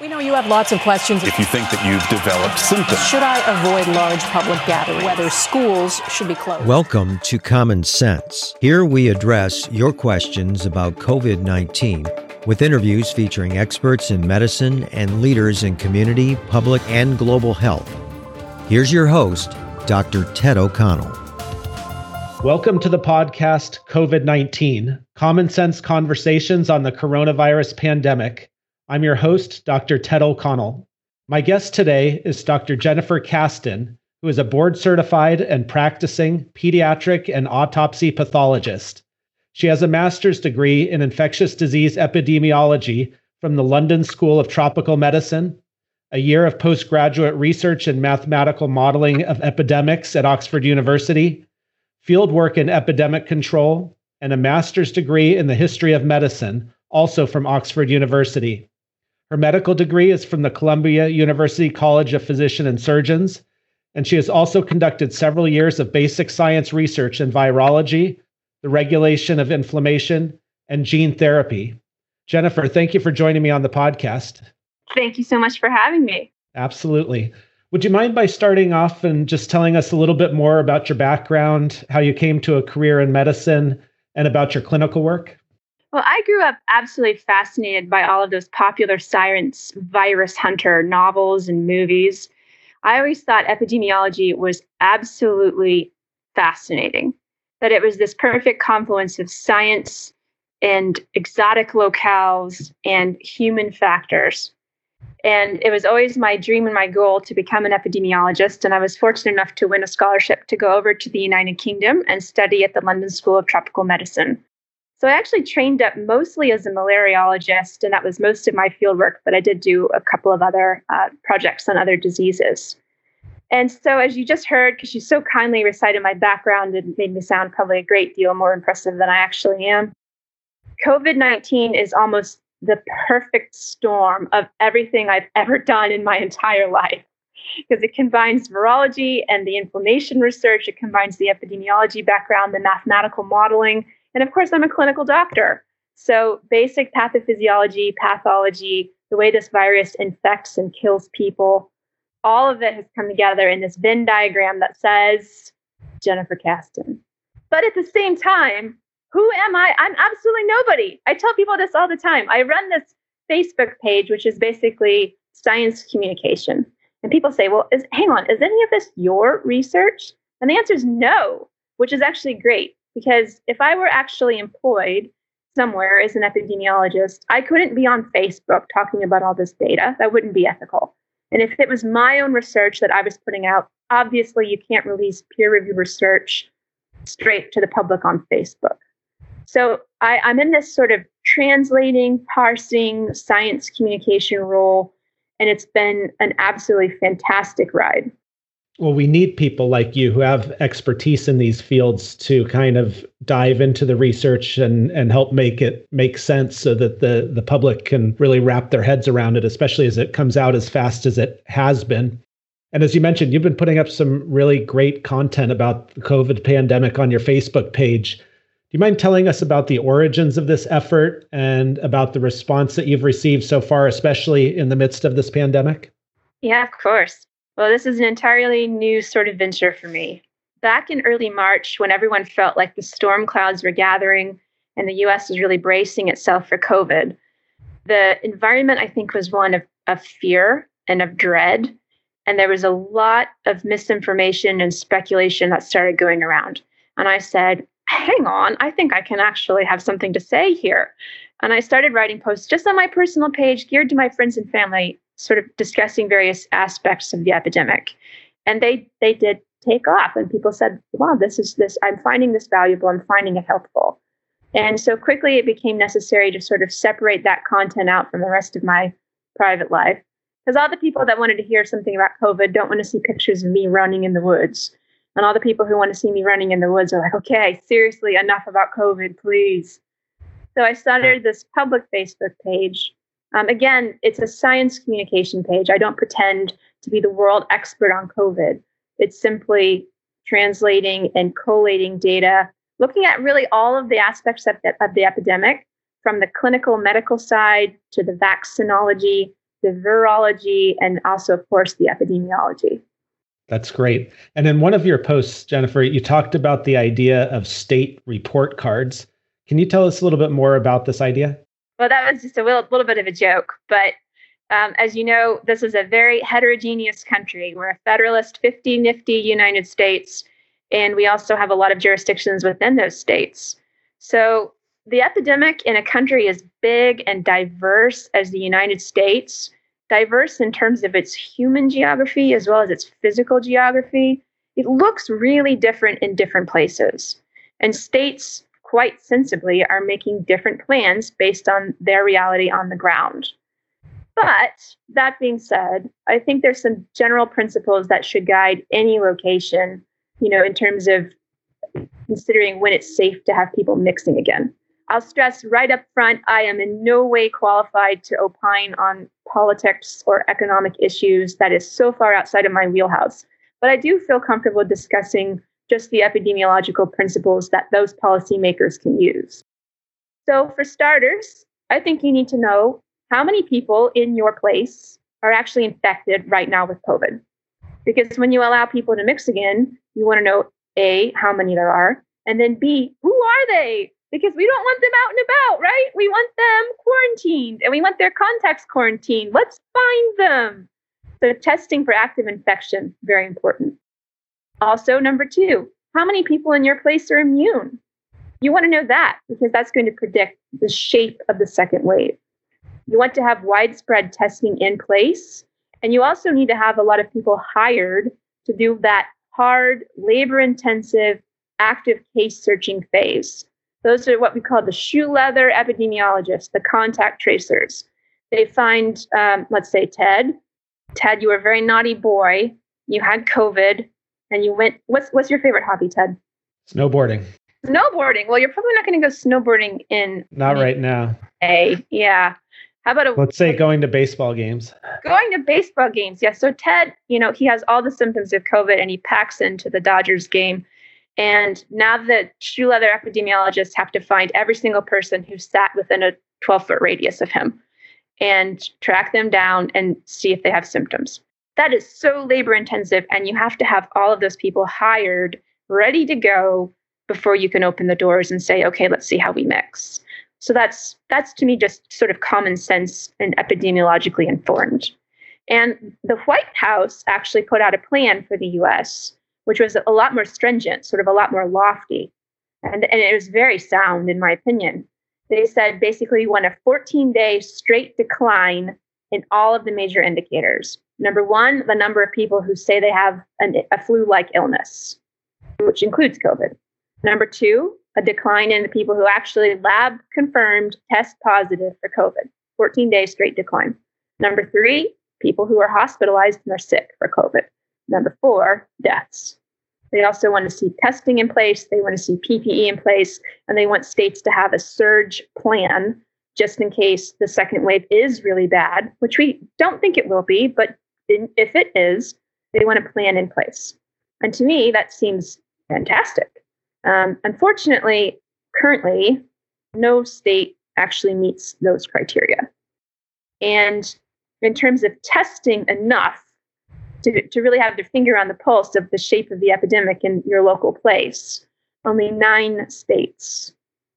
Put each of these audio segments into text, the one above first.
We know you have lots of questions. If you think that you've developed symptoms, should I avoid large public gatherings? Whether schools should be closed? Welcome to Common Sense. Here we address your questions about COVID 19 with interviews featuring experts in medicine and leaders in community, public, and global health. Here's your host, Dr. Ted O'Connell. Welcome to the podcast COVID 19 Common Sense Conversations on the Coronavirus Pandemic. I'm your host, Dr. Ted O'Connell. My guest today is Dr. Jennifer Kasten, who is a board certified and practicing pediatric and autopsy pathologist. She has a master's degree in infectious disease epidemiology from the London School of Tropical Medicine, a year of postgraduate research in mathematical modeling of epidemics at Oxford University, fieldwork in epidemic control, and a master's degree in the history of medicine, also from Oxford University. Her medical degree is from the Columbia University College of Physician and Surgeons, and she has also conducted several years of basic science research in virology, the regulation of inflammation, and gene therapy. Jennifer, thank you for joining me on the podcast. Thank you so much for having me. Absolutely. Would you mind by starting off and just telling us a little bit more about your background, how you came to a career in medicine, and about your clinical work? Well, I grew up absolutely fascinated by all of those popular science virus hunter novels and movies. I always thought epidemiology was absolutely fascinating, that it was this perfect confluence of science and exotic locales and human factors. And it was always my dream and my goal to become an epidemiologist. And I was fortunate enough to win a scholarship to go over to the United Kingdom and study at the London School of Tropical Medicine. So I actually trained up mostly as a malariologist, and that was most of my field work, but I did do a couple of other uh, projects on other diseases. And so, as you just heard, because you so kindly recited my background and made me sound probably a great deal more impressive than I actually am, COVID 19 is almost the perfect storm of everything I've ever done in my entire life because it combines virology and the inflammation research, it combines the epidemiology background, the mathematical modeling and of course, I'm a clinical doctor. So, basic pathophysiology, pathology, the way this virus infects and kills people, all of it has come together in this Venn diagram that says Jennifer Kasten. But at the same time, who am I? I'm absolutely nobody. I tell people this all the time. I run this Facebook page, which is basically science communication. And people say, well, is, hang on, is any of this your research? And the answer is no, which is actually great because if I were actually employed somewhere as an epidemiologist, I couldn't be on Facebook talking about all this data. That wouldn't be ethical. And if it was my own research that I was putting out, obviously you can't release peer reviewed research straight to the public on Facebook. So I, I'm in this sort of translating, parsing, science communication role, and it's been an absolutely fantastic ride well, we need people like you who have expertise in these fields to kind of dive into the research and and help make it make sense so that the the public can really wrap their heads around it, especially as it comes out as fast as it has been. And as you mentioned, you've been putting up some really great content about the COVID pandemic on your Facebook page. Do you mind telling us about the origins of this effort and about the response that you've received so far, especially in the midst of this pandemic? Yeah, of course. Well, this is an entirely new sort of venture for me. Back in early March, when everyone felt like the storm clouds were gathering and the US was really bracing itself for COVID, the environment, I think, was one of, of fear and of dread. And there was a lot of misinformation and speculation that started going around. And I said, hang on, I think I can actually have something to say here. And I started writing posts just on my personal page geared to my friends and family sort of discussing various aspects of the epidemic. And they they did take off and people said, wow, this is this, I'm finding this valuable, I'm finding it helpful. And so quickly it became necessary to sort of separate that content out from the rest of my private life. Because all the people that wanted to hear something about COVID don't want to see pictures of me running in the woods. And all the people who want to see me running in the woods are like, okay, seriously, enough about COVID, please. So I started this public Facebook page um, again, it's a science communication page. I don't pretend to be the world expert on COVID. It's simply translating and collating data, looking at really all of the aspects of the, of the epidemic, from the clinical medical side to the vaccinology the virology, and also, of course, the epidemiology. That's great. And in one of your posts, Jennifer, you talked about the idea of state report cards. Can you tell us a little bit more about this idea? Well, that was just a little, little bit of a joke. But um, as you know, this is a very heterogeneous country. We're a federalist, 50 nifty United States, and we also have a lot of jurisdictions within those states. So the epidemic in a country as big and diverse as the United States, diverse in terms of its human geography as well as its physical geography, it looks really different in different places. And states, quite sensibly, are making different plans based on their reality on the ground. But that being said, I think there's some general principles that should guide any location, you know, in terms of considering when it's safe to have people mixing again. I'll stress right up front I am in no way qualified to opine on politics or economic issues that is so far outside of my wheelhouse. But I do feel comfortable discussing just the epidemiological principles that those policymakers can use. So, for starters, I think you need to know how many people in your place are actually infected right now with COVID. Because when you allow people to mix again, you want to know A, how many there are, and then B, who are they? Because we don't want them out and about, right? We want them quarantined and we want their contacts quarantined. Let's find them. So, testing for active infection, very important. Also, number two, how many people in your place are immune? You want to know that because that's going to predict the shape of the second wave. You want to have widespread testing in place. And you also need to have a lot of people hired to do that hard, labor intensive, active case searching phase. Those are what we call the shoe leather epidemiologists, the contact tracers. They find, um, let's say, Ted. Ted, you were a very naughty boy. You had COVID, and you went. What's what's your favorite hobby, Ted? Snowboarding. Snowboarding. Well, you're probably not going to go snowboarding in. Not right now. A yeah. How about a, let's say going to baseball games? Going to baseball games, yes. So Ted, you know, he has all the symptoms of COVID, and he packs into the Dodgers game. And now the shoe leather epidemiologists have to find every single person who sat within a 12 foot radius of him and track them down and see if they have symptoms. That is so labor intensive, and you have to have all of those people hired, ready to go before you can open the doors and say, okay, let's see how we mix. So that's that's to me just sort of common sense and epidemiologically informed. And the White House actually put out a plan for the US, which was a lot more stringent, sort of a lot more lofty. And, and it was very sound, in my opinion. They said basically you want a 14 day straight decline in all of the major indicators. Number one, the number of people who say they have an, a flu like illness, which includes COVID. Number two, a decline in the people who actually lab confirmed test positive for COVID, 14 days straight decline. Number three, people who are hospitalized and are sick for COVID. Number four, deaths. They also want to see testing in place, they want to see PPE in place, and they want states to have a surge plan just in case the second wave is really bad, which we don't think it will be, but if it is, they want a plan in place. And to me, that seems fantastic. Um, unfortunately, currently, no state actually meets those criteria. And in terms of testing enough to, to really have their finger on the pulse of the shape of the epidemic in your local place, only nine states,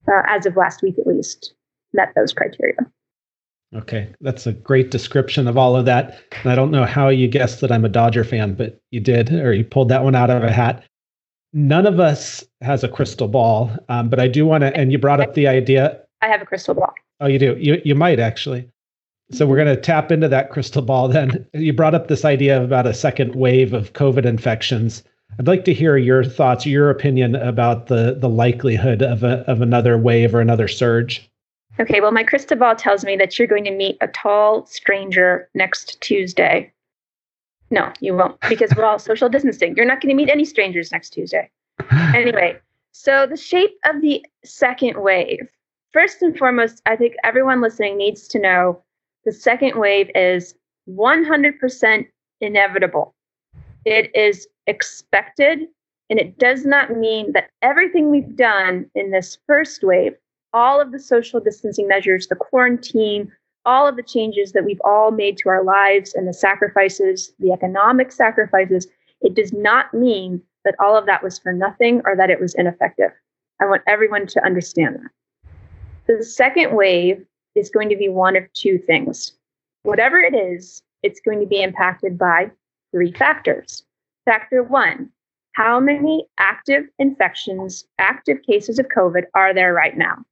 uh, as of last week at least, met those criteria. Okay, that's a great description of all of that. And I don't know how you guessed that I'm a Dodger fan, but you did, or you pulled that one out of a hat none of us has a crystal ball, um, but I do want to. And you brought up the idea. I have a crystal ball. Oh, you do. You you might actually. So we're going to tap into that crystal ball. Then you brought up this idea about a second wave of COVID infections. I'd like to hear your thoughts, your opinion about the the likelihood of a of another wave or another surge. Okay, well, my crystal ball tells me that you're going to meet a tall stranger next Tuesday no, you won't because we're all social distancing. You're not going to meet any strangers next Tuesday. Anyway, so the shape of the second wave. First and foremost, I think everyone listening needs to know the second wave is 100% inevitable. It is expected, and it does not mean that everything we've done in this first wave, all of the social distancing measures, the quarantine, all of the changes that we've all made to our lives and the sacrifices, the economic sacrifices, it does not mean that all of that was for nothing or that it was ineffective. I want everyone to understand that. The second wave is going to be one of two things. Whatever it is, it's going to be impacted by three factors. Factor one, how many active infections, active cases of COVID are there right now?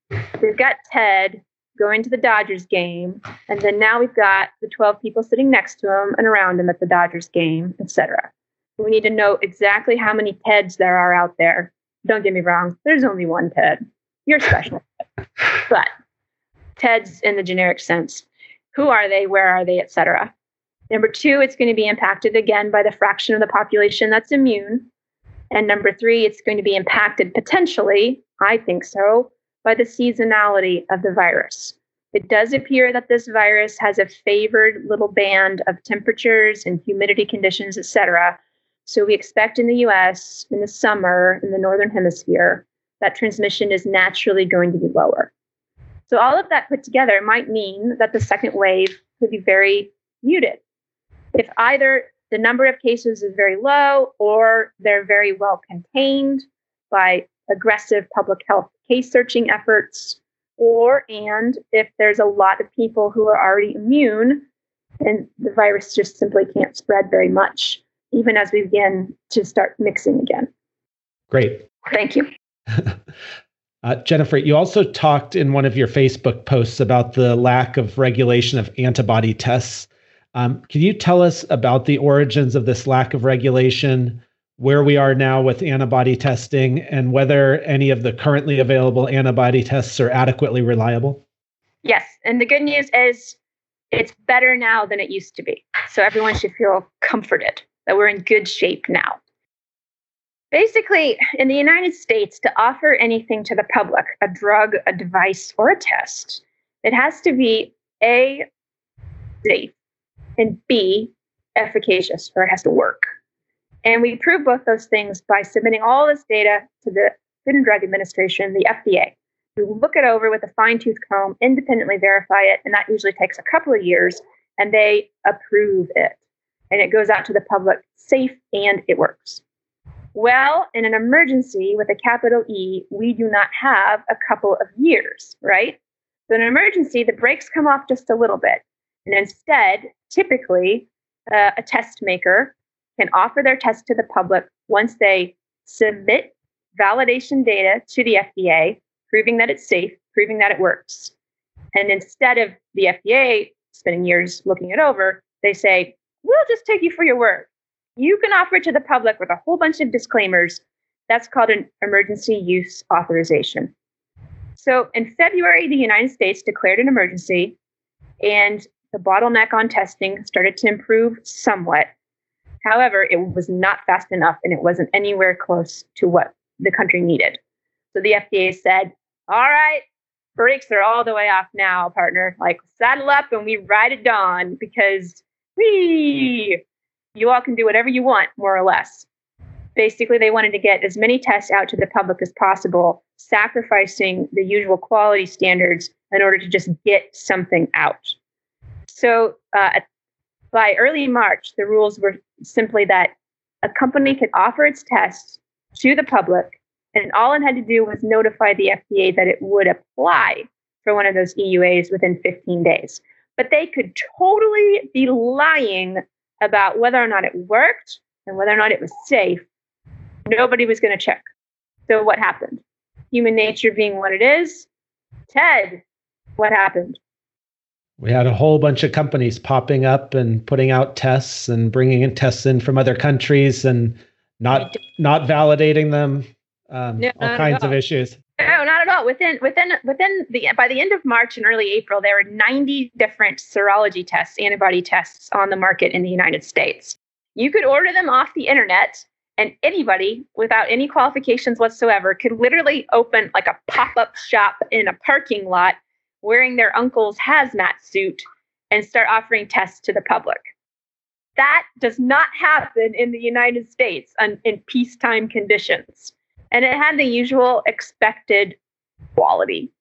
We've got Ted going to the Dodgers game, and then now we've got the 12 people sitting next to him and around him at the Dodgers game, etc. We need to know exactly how many Teds there are out there. Don't get me wrong, there's only one Ted. You're special. but Teds in the generic sense. Who are they? Where are they? Etc. Number two, it's going to be impacted again by the fraction of the population that's immune. And number three, it's going to be impacted potentially, I think so, by the seasonality of the virus. It does appear that this virus has a favored little band of temperatures and humidity conditions, etc. So we expect in the US in the summer in the northern hemisphere that transmission is naturally going to be lower. So all of that put together might mean that the second wave could be very muted. If either the number of cases is very low or they're very well contained by aggressive public health case searching efforts, or and if there's a lot of people who are already immune and the virus just simply can't spread very much, even as we begin to start mixing again. Great. Thank you. uh, Jennifer, you also talked in one of your Facebook posts about the lack of regulation of antibody tests. Um, can you tell us about the origins of this lack of regulation, where we are now with antibody testing, and whether any of the currently available antibody tests are adequately reliable? Yes. And the good news is it's better now than it used to be. So everyone should feel comforted that we're in good shape now. Basically, in the United States, to offer anything to the public, a drug, a device, or a test, it has to be A, safe, and B, efficacious, or it has to work. And we prove both those things by submitting all this data to the Food and Drug Administration, the FDA, We look it over with a fine tooth comb, independently verify it, and that usually takes a couple of years, and they approve it. And it goes out to the public safe and it works. Well, in an emergency with a capital E, we do not have a couple of years, right? So, in an emergency, the brakes come off just a little bit. And instead, typically, uh, a test maker can offer their test to the public once they submit validation data to the FDA, proving that it's safe, proving that it works. And instead of the FDA spending years looking it over, they say, we'll just take you for your word. You can offer it to the public with a whole bunch of disclaimers. That's called an emergency use authorization. So in February, the United States declared an emergency, and the bottleneck on testing started to improve somewhat. However, it was not fast enough and it wasn't anywhere close to what the country needed. So the FDA said, all right, brakes are all the way off now, partner. Like, saddle up and we ride at dawn because we, you all can do whatever you want, more or less. Basically, they wanted to get as many tests out to the public as possible, sacrificing the usual quality standards in order to just get something out. So uh, by early March, the rules were simply that a company could offer its tests to the public, and all it had to do was notify the FDA that it would apply for one of those EUAs within 15 days. But they could totally be lying about whether or not it worked and whether or not it was safe. Nobody was going to check. So, what happened? Human nature being what it is. Ted, what happened? We had a whole bunch of companies popping up and putting out tests and bringing in tests in from other countries and not not validating them um, no, all kinds of issues. No not at all. Within within within the by the end of march and early april there were 90 different serology tests antibody tests on the market in the united states. You could order them off the internet and anybody without any qualifications whatsoever could literally open like a pop-up shop in a parking lot wearing their uncle's hazmat suit and start offering tests to the public. That does not happen in the United States in peacetime conditions. And it had the usual expected quality.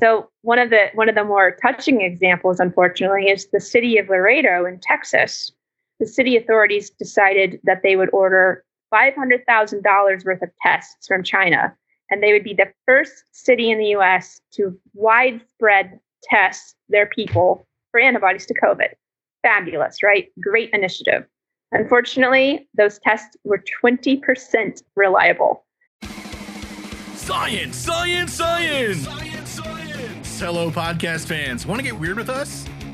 So one of the one of the more touching examples, unfortunately, is the city of Laredo in Texas. The city authorities decided that they would order five hundred thousand dollars worth of tests from China, and they would be the first city in the U.S. to widespread test their people for antibodies to COVID. Fabulous, right? Great initiative. Unfortunately, those tests were 20% reliable. Science, science, science! Science, science! Hello, podcast fans. Want to get weird with us?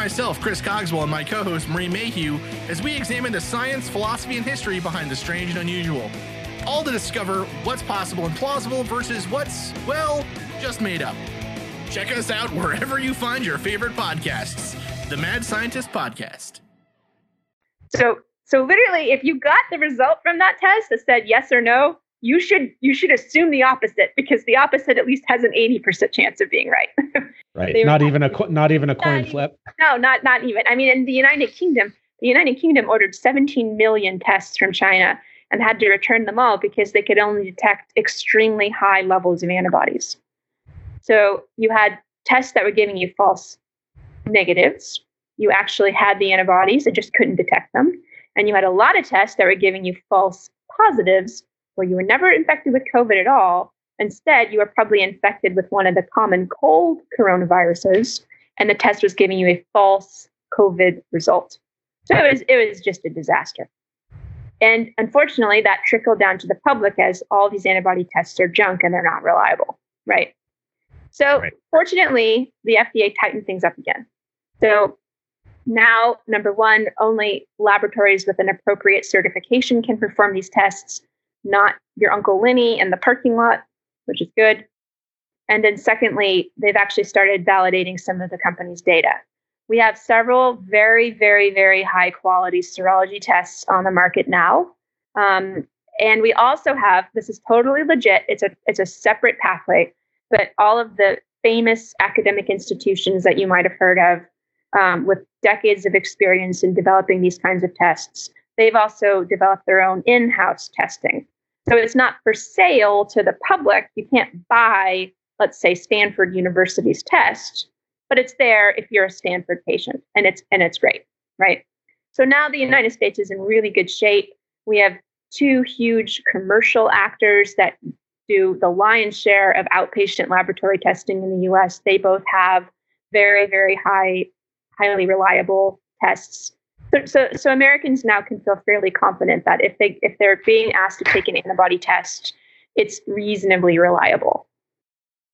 Myself, Chris Cogswell, and my co host, Marie Mayhew, as we examine the science, philosophy, and history behind the strange and unusual. All to discover what's possible and plausible versus what's, well, just made up. Check us out wherever you find your favorite podcasts. The Mad Scientist Podcast. So, so literally, if you got the result from that test that said yes or no, you should you should assume the opposite because the opposite at least has an 80% chance of being right. Right. Not even a not even a Not coin even- flip. no, not not even. I mean, in the United Kingdom, the United Kingdom ordered 17 million tests from China and had to return them all because they could only detect extremely high levels of antibodies. So you had tests that were giving you false negatives. You actually had the antibodies, it just couldn't detect them. And you had a lot of tests that were giving you false positives where you were never infected with COVID at all. Instead, you were probably infected with one of the common cold coronaviruses, and the test was giving you a false COVID result. So it was, it was just a disaster. And unfortunately, that trickled down to the public as all these antibody tests are junk and they're not reliable, right? So, Right. fortunately, the FDA tightened things up again. So now, number one, only laboratories with an appropriate certification can perform these tests, not your Uncle Lenny in the parking lot, which is good. And then, secondly, they've actually started validating some of the company's data. We have several very, very, very high quality serology tests on the market now. Um, and we also have this is totally legit. It's a it's a separate pathway, but all of the famous academic institutions that you might have heard of um, with decades of experience in developing these kinds of tests, they've also developed their own in-house testing. So it's not for sale to the public. You can't buy, let's say, Stanford University's test, but it's there if you're a Stanford patient, and it's and it's great, right? So now the United States is in really good shape. We have two huge commercial actors that do the lion's share of outpatient laboratory testing in the US. They both have very, very high, highly reliable tests. So, so, so Americans now can feel fairly confident that if they if they're being asked to take an antibody test, it's reasonably reliable.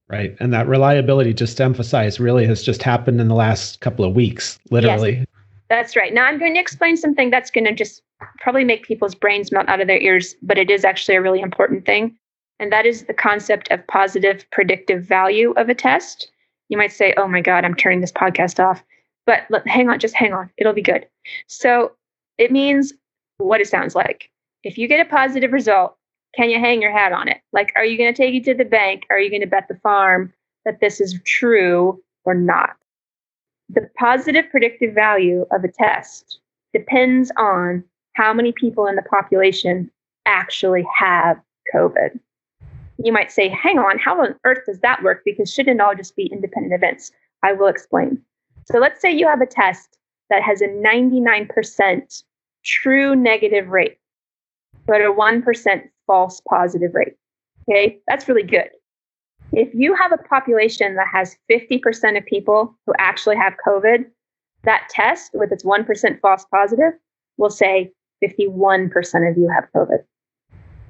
Right. And that reliability, just to emphasize, really has just happened in the last couple of weeks, literally. That's right. Now I'm going to explain something that's going to just probably make people's brains melt out of their ears, but it is actually a really important thing. And that is the concept of positive predictive value of a test. You might say, oh my God, I'm turning this podcast off. But look, hang on, just hang on. It'll be good. So it means what it sounds like. If you get a positive result, can you hang your hat on it? Like, are you going to take it to the bank? Are you going to bet the farm that this is true or not? The positive predictive value of a test depends on how many people in the population actually have COVID. You might say, hang on, how on earth does that work? Because shouldn't all just be independent events? I will explain. So let's say you have a test that has a 99% true negative rate, but a 1% false positive rate. Okay, that's really good. If you have a population that has 50% of people who actually have COVID, that test with its 1% false positive will say 51% of you have COVID.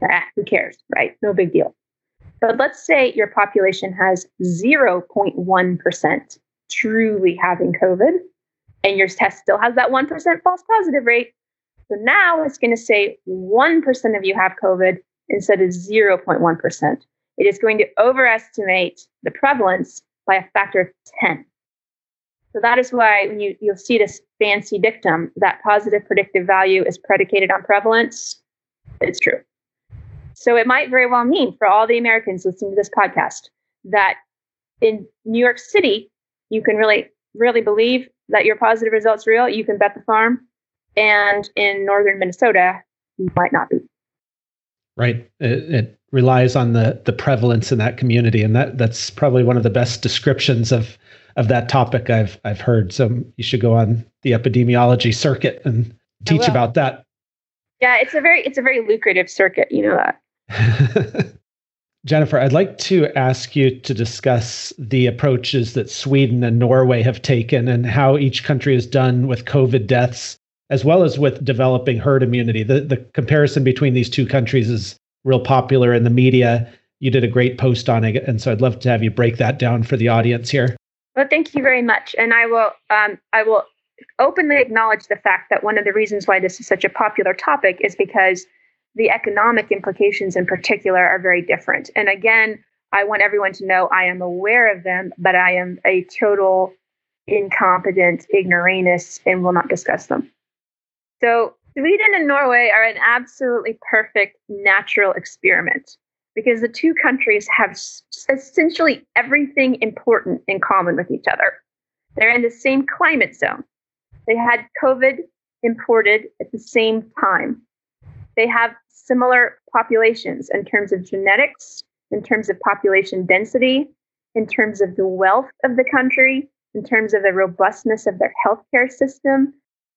Ah, who cares, right? No big deal. But let's say your population has 0.1% truly having COVID, and your test still has that 1% false positive rate. So now it's going to say 1% of you have COVID instead of 0.1%. It is going to overestimate the prevalence by a factor of 10. So that is why when you, you'll see this fancy dictum that positive predictive value is predicated on prevalence, it's true. So it might very well mean for all the Americans listening to this podcast that in New York City, you can really, really believe that your positive results real. You can bet the farm. And in northern Minnesota, you might not be. Right. It, it relies on the the prevalence in that community, and that that's probably one of the best descriptions of of that topic I've I've heard. So you should go on the epidemiology circuit and teach about that. Yeah, it's a very it's a very lucrative circuit. You know that. Jennifer, I'd like to ask you to discuss the approaches that Sweden and Norway have taken and how each country has done with COVID deaths, as well as with developing herd immunity. The, the comparison between these two countries is real popular in the media. You did a great post on it. And so I'd love to have you break that down for the audience here. Well, thank you very much, and I will um, I will openly acknowledge the fact that one of the reasons why this is such a popular topic is because the economic implications in particular are very different. And again, I want everyone to know I am aware of them, but I am a total incompetent ignoramus and will not discuss them. So, Sweden and Norway are an absolutely perfect natural experiment because the two countries have essentially everything important in common with each other. They're in the same climate zone. They had COVID imported at the same time. They have similar populations in terms of genetics, in terms of population density, in terms of the wealth of the country, in terms of the robustness of their healthcare system,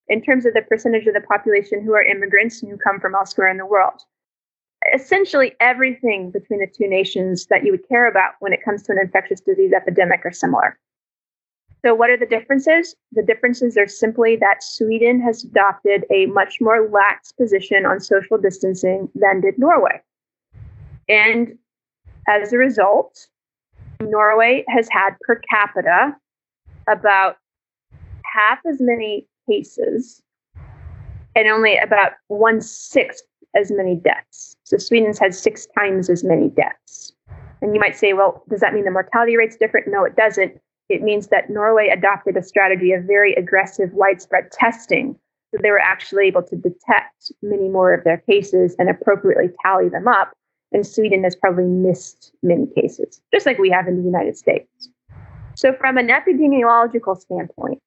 in terms of the percentage of the population who are immigrants and who come from elsewhere in the world essentially everything between the two nations that you would care about when it comes to an infectious disease epidemic are similar. So, what are the differences? The differences are simply that Sweden has adopted a much more lax position on social distancing than did Norway. And as a result, Norway has had per capita about half as many cases and only about one sixth as many deaths. So Sweden's had six times as many deaths. And you might say, well, does that mean the mortality rate's different? No, it doesn't. It means that Norway adopted a strategy of very aggressive, widespread testing. So they were actually able to detect many more of their cases and appropriately tally them up. And Sweden has probably missed many cases, just like we have in the United States. So, from an epidemiological standpoint,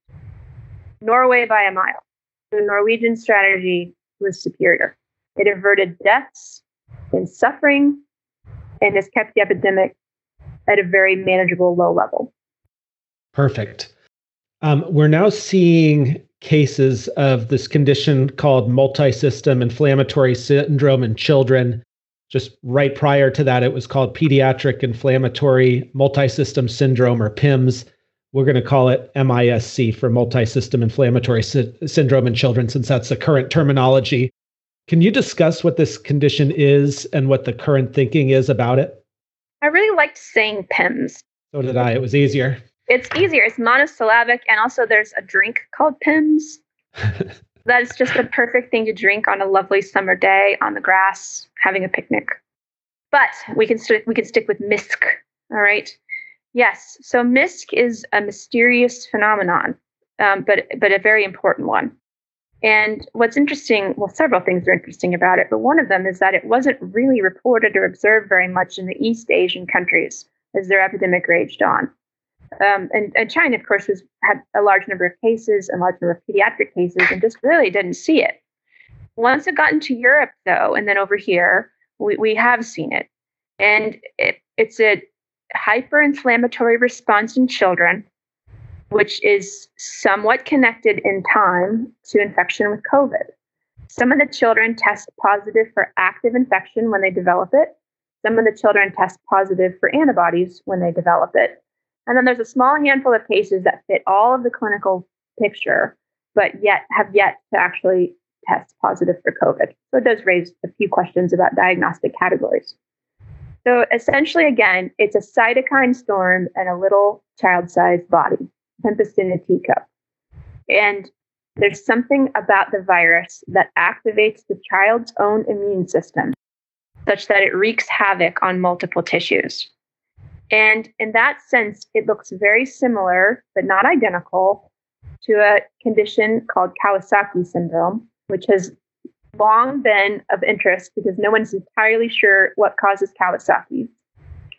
Norway by a mile. The Norwegian strategy was superior. It averted deaths and suffering and has kept the epidemic at a very manageable low level. Perfect. Um, we're now seeing cases of this condition called multisystem inflammatory syndrome in children. Just right prior to that, it was called pediatric inflammatory multisystem syndrome or PIMS. We're going to call it MISC for multisystem inflammatory sy- syndrome in children, since that's the current terminology. Can you discuss what this condition is and what the current thinking is about it? I really liked saying PIMS. So did I. It was easier. It's easier. It's monosyllabic. And also, there's a drink called Pimm's. That's just the perfect thing to drink on a lovely summer day on the grass, having a picnic. But we can, st- we can stick with MISC. All right. Yes. So MISC is a mysterious phenomenon, um, but, but a very important one. And what's interesting, well, several things are interesting about it, but one of them is that it wasn't really reported or observed very much in the East Asian countries as their epidemic raged on. Um, and, and, China, of course, was, had a large number of cases, a large number of pediatric cases, and just really didn't see it. Once it got into Europe, though, and then over here, we, we have seen it. And it, it's a hyperinflammatory response in children which is somewhat connected in time to infection with COVID. Some of the children test positive for active infection when they develop it. Some of the children test positive for antibodies when they develop it. And then there's a small handful of cases that fit all of the clinical picture, but yet have yet to actually test positive for COVID. So it does raise a few questions about diagnostic categories. So essentially, again, it's a cytokine storm and a little child sized body tempest in a teacup. And there's something about the virus that activates the child's own immune system such that it wreaks havoc on multiple tissues. And in that sense, it looks very similar, but not identical, to a condition called Kawasaki syndrome, which has long been of interest because no one's entirely sure what causes Kawasaki.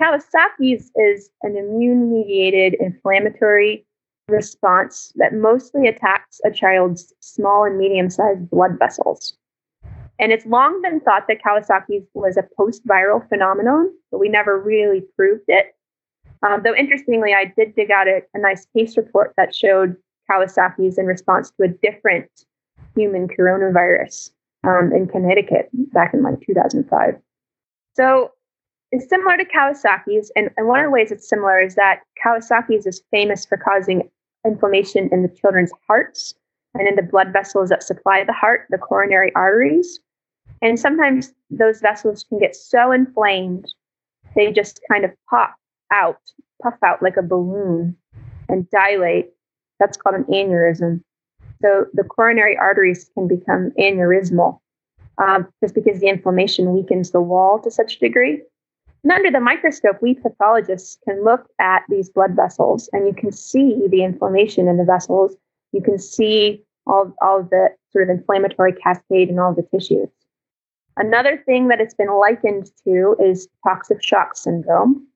Kawasaki's is an immune mediated inflammatory response that mostly attacks a child's small and medium sized blood vessels. And it's long been thought that Kawasaki's was a post viral phenomenon, but we never really proved it. Um, though interestingly, I did dig out a, a nice case report that showed Kawasaki's in response to a different human coronavirus um, in Connecticut back in like 2005. So it's similar to Kawasaki's, and, and one of the ways it's similar is that Kawasaki's is famous for causing inflammation in the children's hearts and in the blood vessels that supply the heart, the coronary arteries. And sometimes those vessels can get so inflamed, they just kind of pop out, puff out like a balloon and dilate. That's called an aneurysm. So the coronary arteries can become aneurysmal um, just because the inflammation weakens the wall to such a degree. And under the microscope, we pathologists can look at these blood vessels and you can see the inflammation in the vessels. You can see all, all the sort of inflammatory cascade in all the tissues. Another thing that it's been likened to is toxic shock syndrome.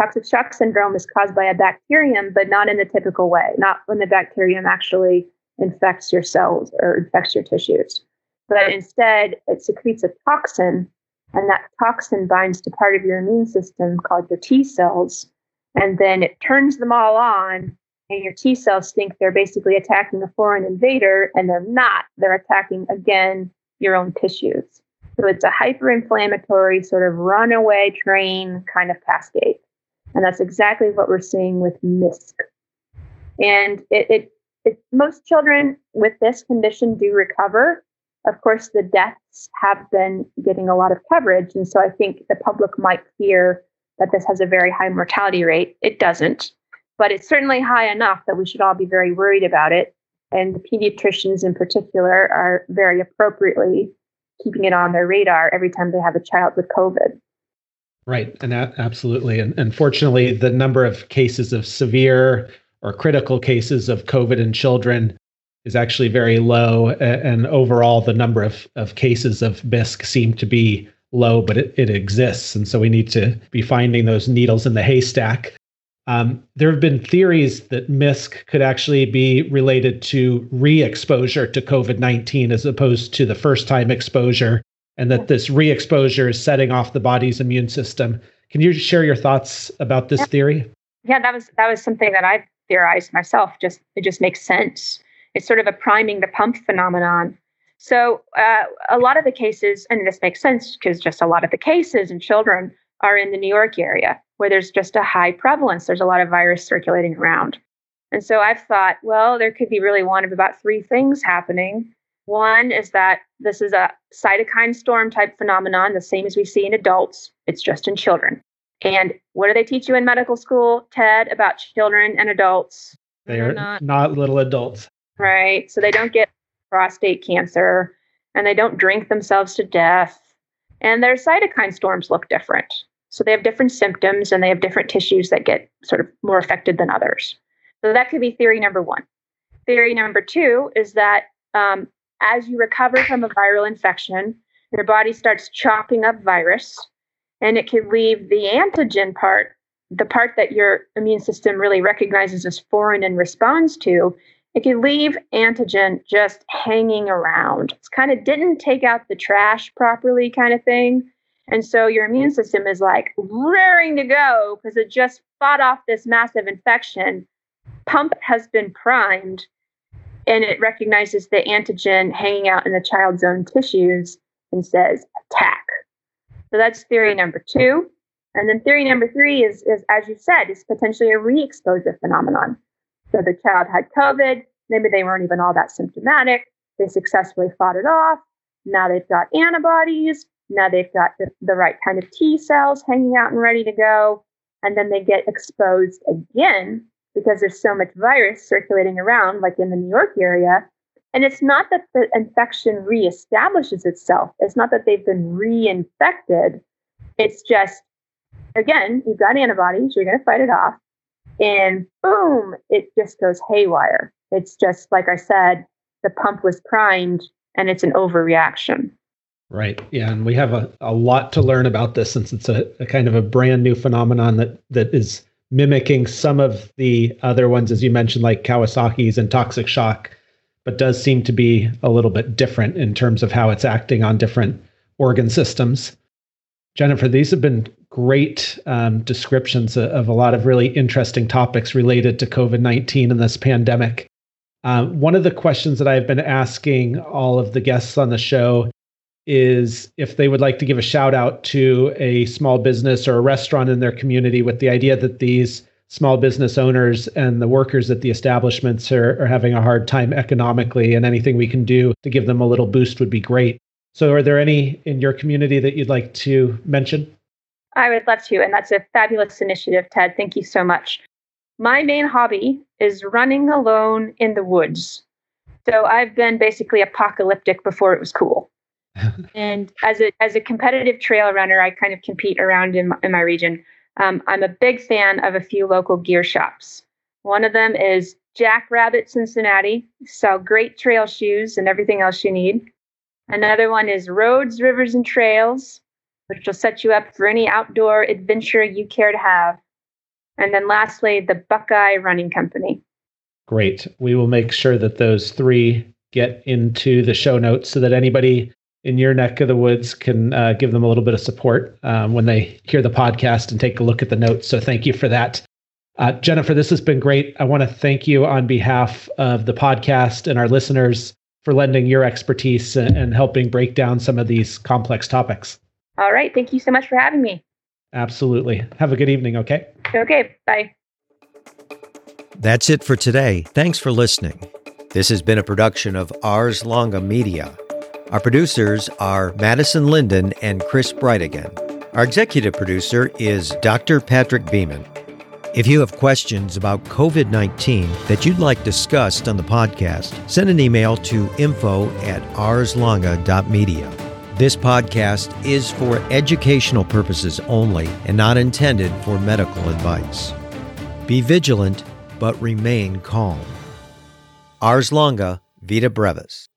Toxic shock syndrome is caused by a bacterium, but not in the typical way, not when the bacterium actually infects your cells or infects your tissues. But instead, it secretes a toxin, and that toxin binds to part of your immune system called your T cells. And then it turns them all on, and your T cells think they're basically attacking a foreign invader, and they're not. They're attacking, again, your own tissues. So it's a hyper-inflammatory sort of runaway train kind of cascade. And that's exactly what we're seeing with MISC. And it, it, it, most children with this condition do recover. Of course, the deaths have been getting a lot of coverage. And so I think the public might fear that this has a very high mortality rate. It doesn't, but it's certainly high enough that we should all be very worried about it. And the pediatricians in particular are very appropriately keeping it on their radar every time they have a child with COVID. Right, and that, absolutely. And unfortunately, the number of cases of severe or critical cases of COVID in children is actually very low. And overall, the number of, of cases of MISC seem to be low, but it, it exists. And so we need to be finding those needles in the haystack um, there have been theories that MISC could actually be related to re exposure to COVID 19 as opposed to the first time exposure, and that this re exposure is setting off the body's immune system. Can you share your thoughts about this theory? Yeah, that was that was something that I've theorized myself. Just it just makes sense. It's sort of a priming the pump phenomenon. So uh, a lot of the cases, and this makes sense because just a lot of the cases in children are in the New York area where there's just a high prevalence. There's a lot of virus circulating around. And so I've thought, well, there could be really one of about three things happening. One is that this is a cytokine storm type phenomenon, the same as we see in adults, it's just in children. And what do they teach you in medical school, Ted, about children and adults? They are not, not little adults. Right. So they don't get prostate cancer and they don't drink themselves to death. And their cytokine storms look different. So they have different symptoms and they have different tissues that get sort of more affected than others. So that could be theory number one. Theory number two is that um, as you recover from a viral infection, your body starts chopping up virus and it can leave the antigen part, the part that your immune system really recognizes as foreign and responds to, it can leave antigen just hanging around. It's kind of didn't take out the trash properly kind of thing. And so your immune system is like raring to go because it just fought off this massive infection. Pump has been primed and it recognizes the antigen hanging out in the child's own tissues and says attack. So that's theory number two. And then theory number three is, is as you said, is potentially a re exposure phenomenon. So the child had COVID, maybe they weren't even all that symptomatic. They successfully fought it off. Now they've got antibodies. Now they've got the, the right kind of T cells hanging out and ready to go. And then they get exposed again because there's so much virus circulating around, like in the New York area. And it's not that the infection reestablishes itself, it's not that they've been reinfected. It's just again, you've got antibodies, you're going to fight it off. And boom, it just goes haywire. It's just, like I said, the pump was primed and it's an overreaction. Right. Yeah. And we have a, a lot to learn about this since it's a, a kind of a brand new phenomenon that, that is mimicking some of the other ones, as you mentioned, like Kawasaki's and toxic shock, but does seem to be a little bit different in terms of how it's acting on different organ systems. Jennifer, these have been great um, descriptions of a lot of really interesting topics related to COVID 19 and this pandemic. Uh, one of the questions that I've been asking all of the guests on the show is if they would like to give a shout out to a small business or a restaurant in their community with the idea that these small business owners and the workers at the establishments are, are having a hard time economically, and anything we can do to give them a little boost would be great. So, are there any in your community that you'd like to mention? I would love to. And that's a fabulous initiative, Ted. Thank you so much. My main hobby is running alone in the woods. So I've been basically apocalyptic before it was cool. And as a as a competitive trail runner, I kind of compete around in my, in my region. Um, I'm a big fan of a few local gear shops. One of them is Jackrabbit Cincinnati, sell great trail shoes and everything else you need. Another one is Roads, Rivers, and Trails, which will set you up for any outdoor adventure you care to have. And then lastly, the Buckeye Running Company. Great. We will make sure that those three get into the show notes so that anybody in your neck of the woods can uh, give them a little bit of support um, when they hear the podcast and take a look at the notes. So thank you for that. Uh, Jennifer, this has been great. I want to thank you on behalf of the podcast and our listeners for lending your expertise and, and helping break down some of these complex topics. All right. Thank you so much for having me. Absolutely. Have a good evening, okay? Okay. Bye. That's it for today. Thanks for listening. This has been a production of Ars Longa Media. Our producers are Madison Linden and Chris Brightigan. Our executive producer is Dr. Patrick Beeman. If you have questions about COVID 19 that you'd like discussed on the podcast, send an email to info at arslonga.media. This podcast is for educational purposes only and not intended for medical advice. Be vigilant, but remain calm. Ars Longa, Vita Brevis.